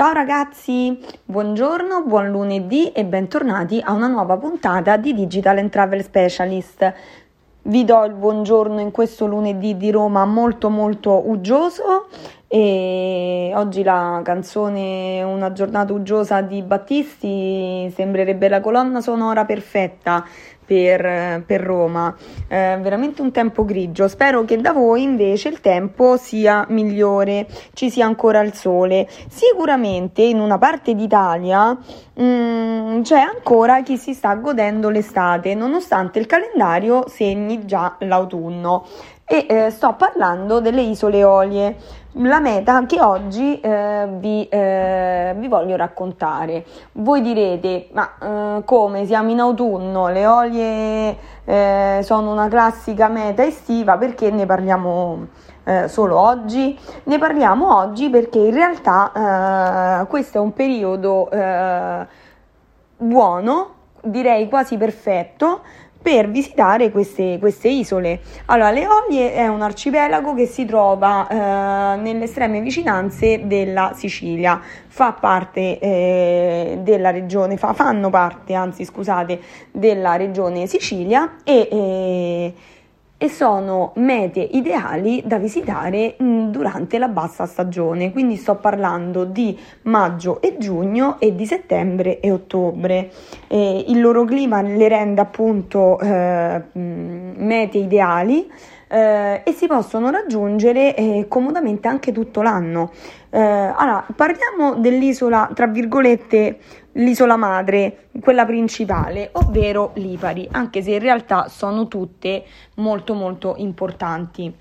Ciao ragazzi, buongiorno, buon lunedì e bentornati a una nuova puntata di Digital and Travel Specialist. Vi do il buongiorno in questo lunedì di Roma molto molto uggioso e oggi la canzone Una giornata uggiosa di Battisti sembrerebbe la colonna sonora perfetta per, per Roma. Eh, veramente un tempo grigio. Spero che da voi invece il tempo sia migliore, ci sia ancora il sole. Sicuramente in una parte d'Italia mh, mm, c'è ancora chi si sta godendo l'estate, nonostante il calendario segni già l'autunno. E eh, sto parlando delle isole Eolie la meta che oggi eh, vi, eh, vi, voglio raccontare. Voi direte, ma eh, come siamo in autunno, le olie eh, sono una classica meta estiva, perché ne parliamo eh, solo oggi? Ne parliamo oggi perché in realtà eh, questo è un periodo buono, direi quasi perfetto, per visitare queste, queste, isole. Allora, le Olie è un arcipelago che si trova eh, nelle estreme vicinanze della Sicilia, fa parte eh, della regione, fa, fanno parte, anzi scusate, della regione Sicilia e eh, e sono mete ideali da visitare mm, durante la bassa stagione, quindi sto parlando di maggio e giugno e di settembre e ottobre. Eh, il loro clima le rende appunto eh, mm, mete ideali eh, e si possono raggiungere eh, comodamente anche tutto l'anno. Eh, allora, parliamo dell'isola, tra virgolette, l'isola madre, quella principale, ovvero Lipari, anche se in realtà sono tutte molto molto importanti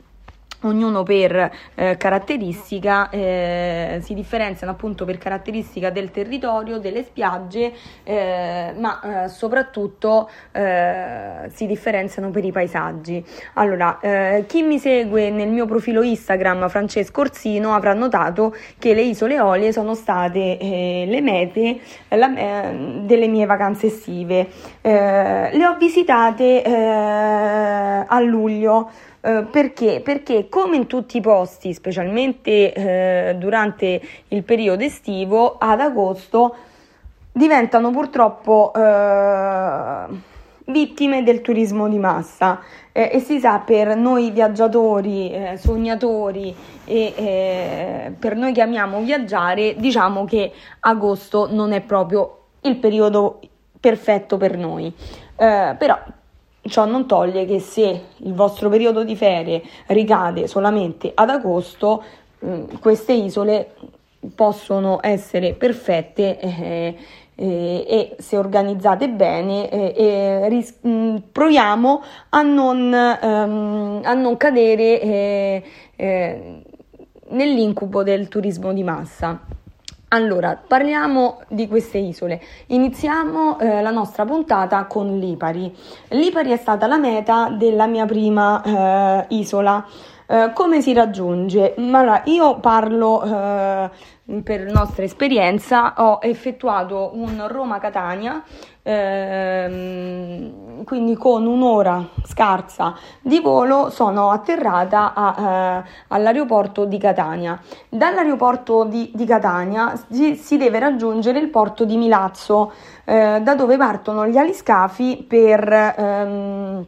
ognuno per eh, caratteristica, eh, si differenziano appunto per caratteristica del territorio, delle spiagge, eh, ma eh, soprattutto eh, si differenziano per i paesaggi. Allora, eh, chi mi segue nel mio profilo Instagram Francesco Orsino avrà notato che le isole Eolie sono state le mete la, delle mie vacanze estive. le ho visitate a luglio. Eh, perché? Perché come in tutti i posti, specialmente eh, durante il periodo estivo, ad agosto diventano purtroppo eh, vittime del turismo di massa eh, e si sa per noi viaggiatori, eh, sognatori e per noi che amiamo viaggiare, diciamo che agosto non è proprio il periodo perfetto per noi. però Ciò non toglie che se il vostro periodo di ferie ricade solamente ad agosto, mm, queste isole possono essere perfette eh, eh, e se organizzate bene eh, ris- mm, proviamo a non, ehm, a non cadere eh, eh, nell'incubo del turismo di massa. Allora, parliamo di queste isole. Iniziamo eh, la nostra puntata con Lipari. Lipari è stata la meta della mia prima eh, isola. Eh, come si raggiunge? Allora, io parlo eh, per nostra esperienza, ho effettuato un Roma-Catania, ehm, quindi con un'ora scarsa di volo sono atterrata a, eh, all'aeroporto di Catania. Dall'aeroporto di, di Catania si, si, deve raggiungere il porto di Milazzo, eh, da dove partono gli aliscafi per... Ehm,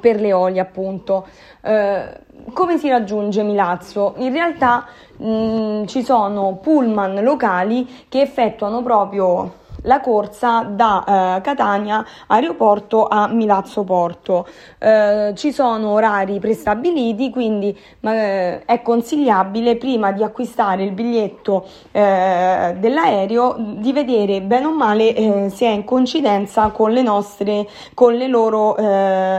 per le oli appunto. Eh, come si raggiunge Milazzo? In realtà mh, mm, ci sono pullman locali che effettuano proprio la corsa da eh, Catania aeroporto a Milazzo Porto. Eh, ci sono orari prestabiliti, quindi eh, è consigliabile prima di acquistare il biglietto eh, dell'aereo di vedere bene o male eh, se è in coincidenza con le nostre, con le loro eh,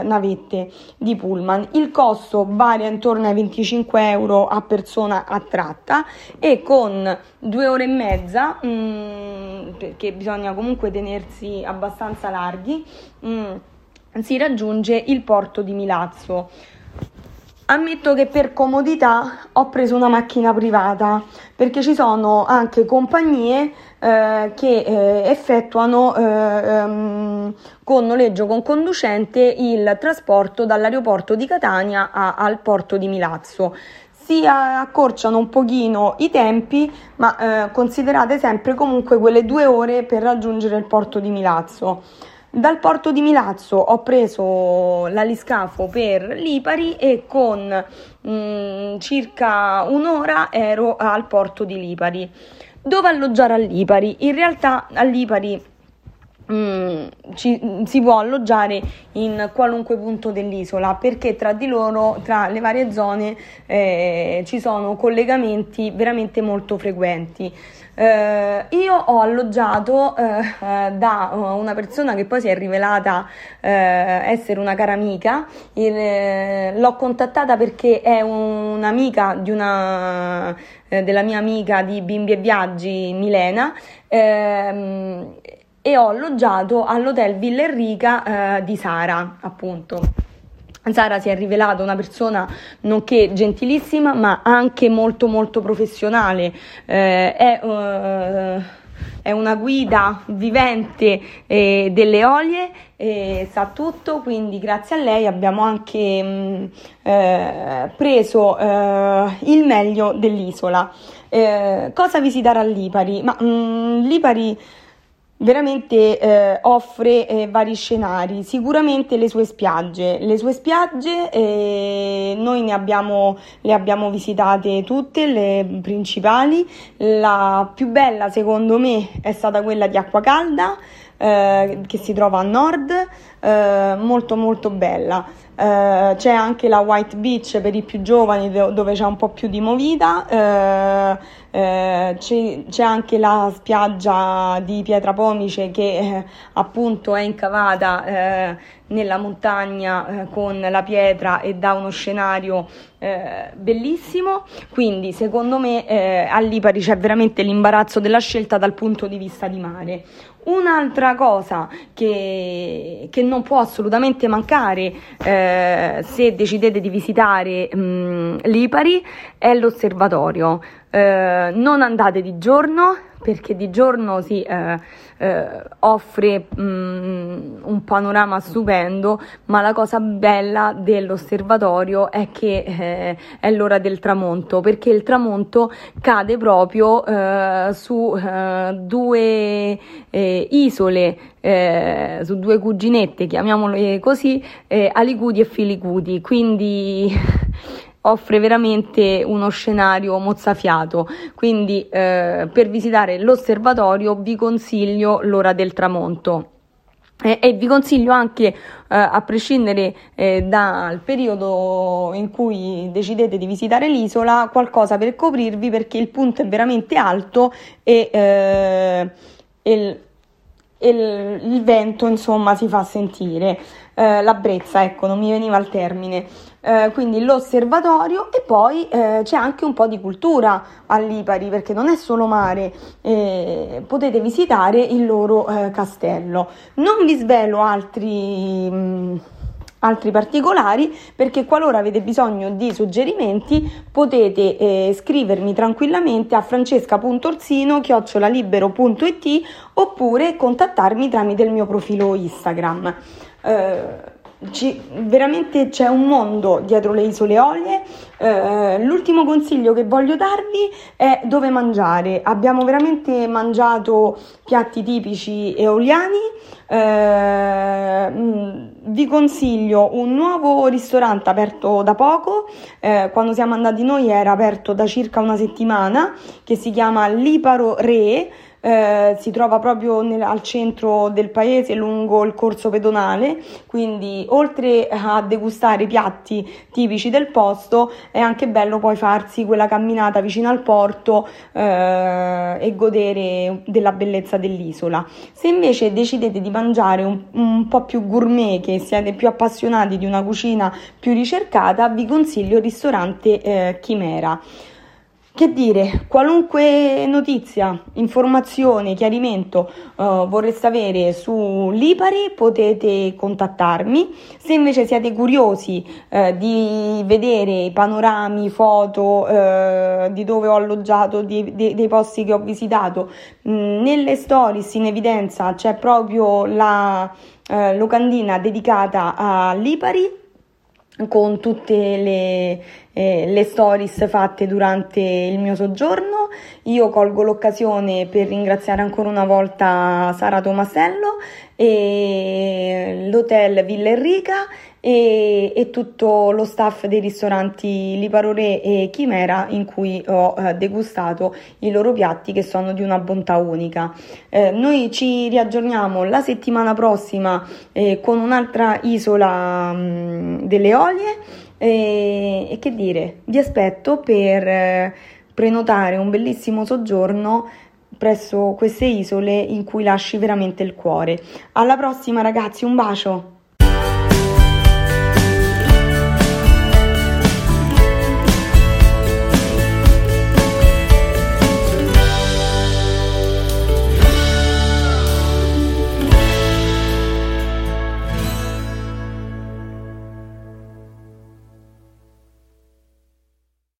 navette di pullman. Il costo varia intorno ai 25 euro a persona a tratta e con due ore e mezza, mh, mm, perché bisogna comunque tenersi abbastanza larghi, mm, si raggiunge il porto di Milazzo. Ammetto che per comodità ho preso una macchina privata perché ci sono anche compagnie eh, che eh, effettuano eh, um, con noleggio con conducente il trasporto dall'aeroporto di Catania a, al porto di Milazzo si accorciano un pochino i tempi, ma eh, considerate sempre comunque quelle due ore per raggiungere il porto di Milazzo. Dal porto di Milazzo ho preso l'aliscafo per Lipari e con mh, mm, circa un'ora ero al porto di Lipari. Dove alloggiare a Lipari? In realtà a Lipari Mm, ci, si può alloggiare in qualunque punto dell'isola perché tra di loro, tra le varie zone, eh, ci sono collegamenti veramente molto frequenti. Eh, io ho alloggiato eh, da una persona che poi si è rivelata eh, essere una cara amica, Il, eh, l'ho contattata perché è un'amica di una, eh, della mia amica di Bimbi e Viaggi Milena ehm, e ho alloggiato all'hotel Villa Enrica eh, di Sara, appunto. Sara si è rivelata una persona nonché gentilissima, ma anche molto molto professionale. Eh, è, uh, è, una guida vivente eh, delle olie, eh, sa tutto, quindi grazie a lei abbiamo anche mh, eh, preso eh, il meglio dell'isola. cosa visitare a Lipari? Ma mh, Lipari veramente eh, offre eh, vari scenari, sicuramente le sue spiagge, le sue spiagge eh, noi ne abbiamo, le abbiamo visitate tutte, le principali, la più bella secondo me è stata quella di Acqua Calda eh, che si trova a nord, eh, molto molto bella. Uh, c'è anche la White Beach per i più giovani dove c'è un po' più di movida, uh, uh, c'è, c'è, anche la spiaggia di Pietra Pomice che eh, appunto è incavata nella montagna con la pietra e dà uno scenario bellissimo, quindi secondo me a Lipari c'è veramente l'imbarazzo della scelta dal punto di vista di mare. Un'altra cosa che, che non può assolutamente mancare eh, se decidete di visitare mh, mm, Lipari è l'osservatorio. Eh, non andate di giorno perché di giorno si eh, eh, offre mh, mm, un panorama stupendo, ma la cosa bella dell'osservatorio è che eh, è l'ora del tramonto, perché il tramonto cade proprio eh, su eh, due eh, isole, su due cuginette, chiamiamole così, Alicudi e Filicudi, quindi offre veramente uno scenario mozzafiato. Quindi eh, per visitare l'osservatorio vi consiglio l'ora del tramonto. E, e vi consiglio anche, eh, a prescindere eh, dal periodo in cui decidete di visitare l'isola, qualcosa per coprirvi perché il punto è veramente alto e, eh, il, il, il, vento insomma si fa sentire. Eh, la brezza, ecco, non mi veniva il termine. Eh, quindi l'osservatorio e poi eh, c'è anche un po' di cultura a Lipari perché non è solo mare, eh, potete visitare il loro eh, castello. Non vi svelo altri... Mh, altri particolari perché qualora avete bisogno di suggerimenti potete eh, scrivermi tranquillamente a francesca.orsino chiocciolalibero.it oppure contattarmi tramite il mio profilo Instagram. Eh, ci, veramente c'è un mondo dietro le isole Olie. Eh, l'ultimo consiglio che voglio darvi è dove mangiare. Abbiamo veramente mangiato piatti tipici eoliani. Eh, mm, vi consiglio un nuovo ristorante aperto da poco. Eh, quando siamo andati noi era aperto da circa una settimana che si chiama Liparo Re eh, si trova proprio nel, al centro del paese lungo il corso pedonale, quindi oltre a degustare i piatti tipici del posto è anche bello poi farsi quella camminata vicino al porto eh, e godere della bellezza dell'isola. Se invece decidete di mangiare un, un po' più gourmet, che siete più appassionati di una cucina più ricercata, vi consiglio il ristorante eh, Chimera. Che dire, qualunque notizia, informazione, chiarimento uh, vorreste avere su Lipari potete contattarmi. Se invece siete curiosi uh, di vedere panorami, foto uh, di dove ho alloggiato, di, di, dei posti che ho visitato, mh, nelle stories in evidenza c'è proprio la locandina dedicata a Lipari con tutte le, eh, le stories fatte durante il mio soggiorno. Io colgo l'occasione per ringraziare ancora una volta Sara Tomasello e l'hotel Villa Enrica e, e, tutto lo staff dei ristoranti Liparore e Chimera in cui ho eh, degustato i loro piatti che sono di una bontà unica. Eh, noi ci riaggiorniamo la settimana prossima eh, con un'altra isola mh, mm, delle Olie e, e, che dire, vi aspetto per eh, prenotare un bellissimo soggiorno presso queste isole in cui lasci veramente il cuore. Alla prossima ragazzi, un bacio!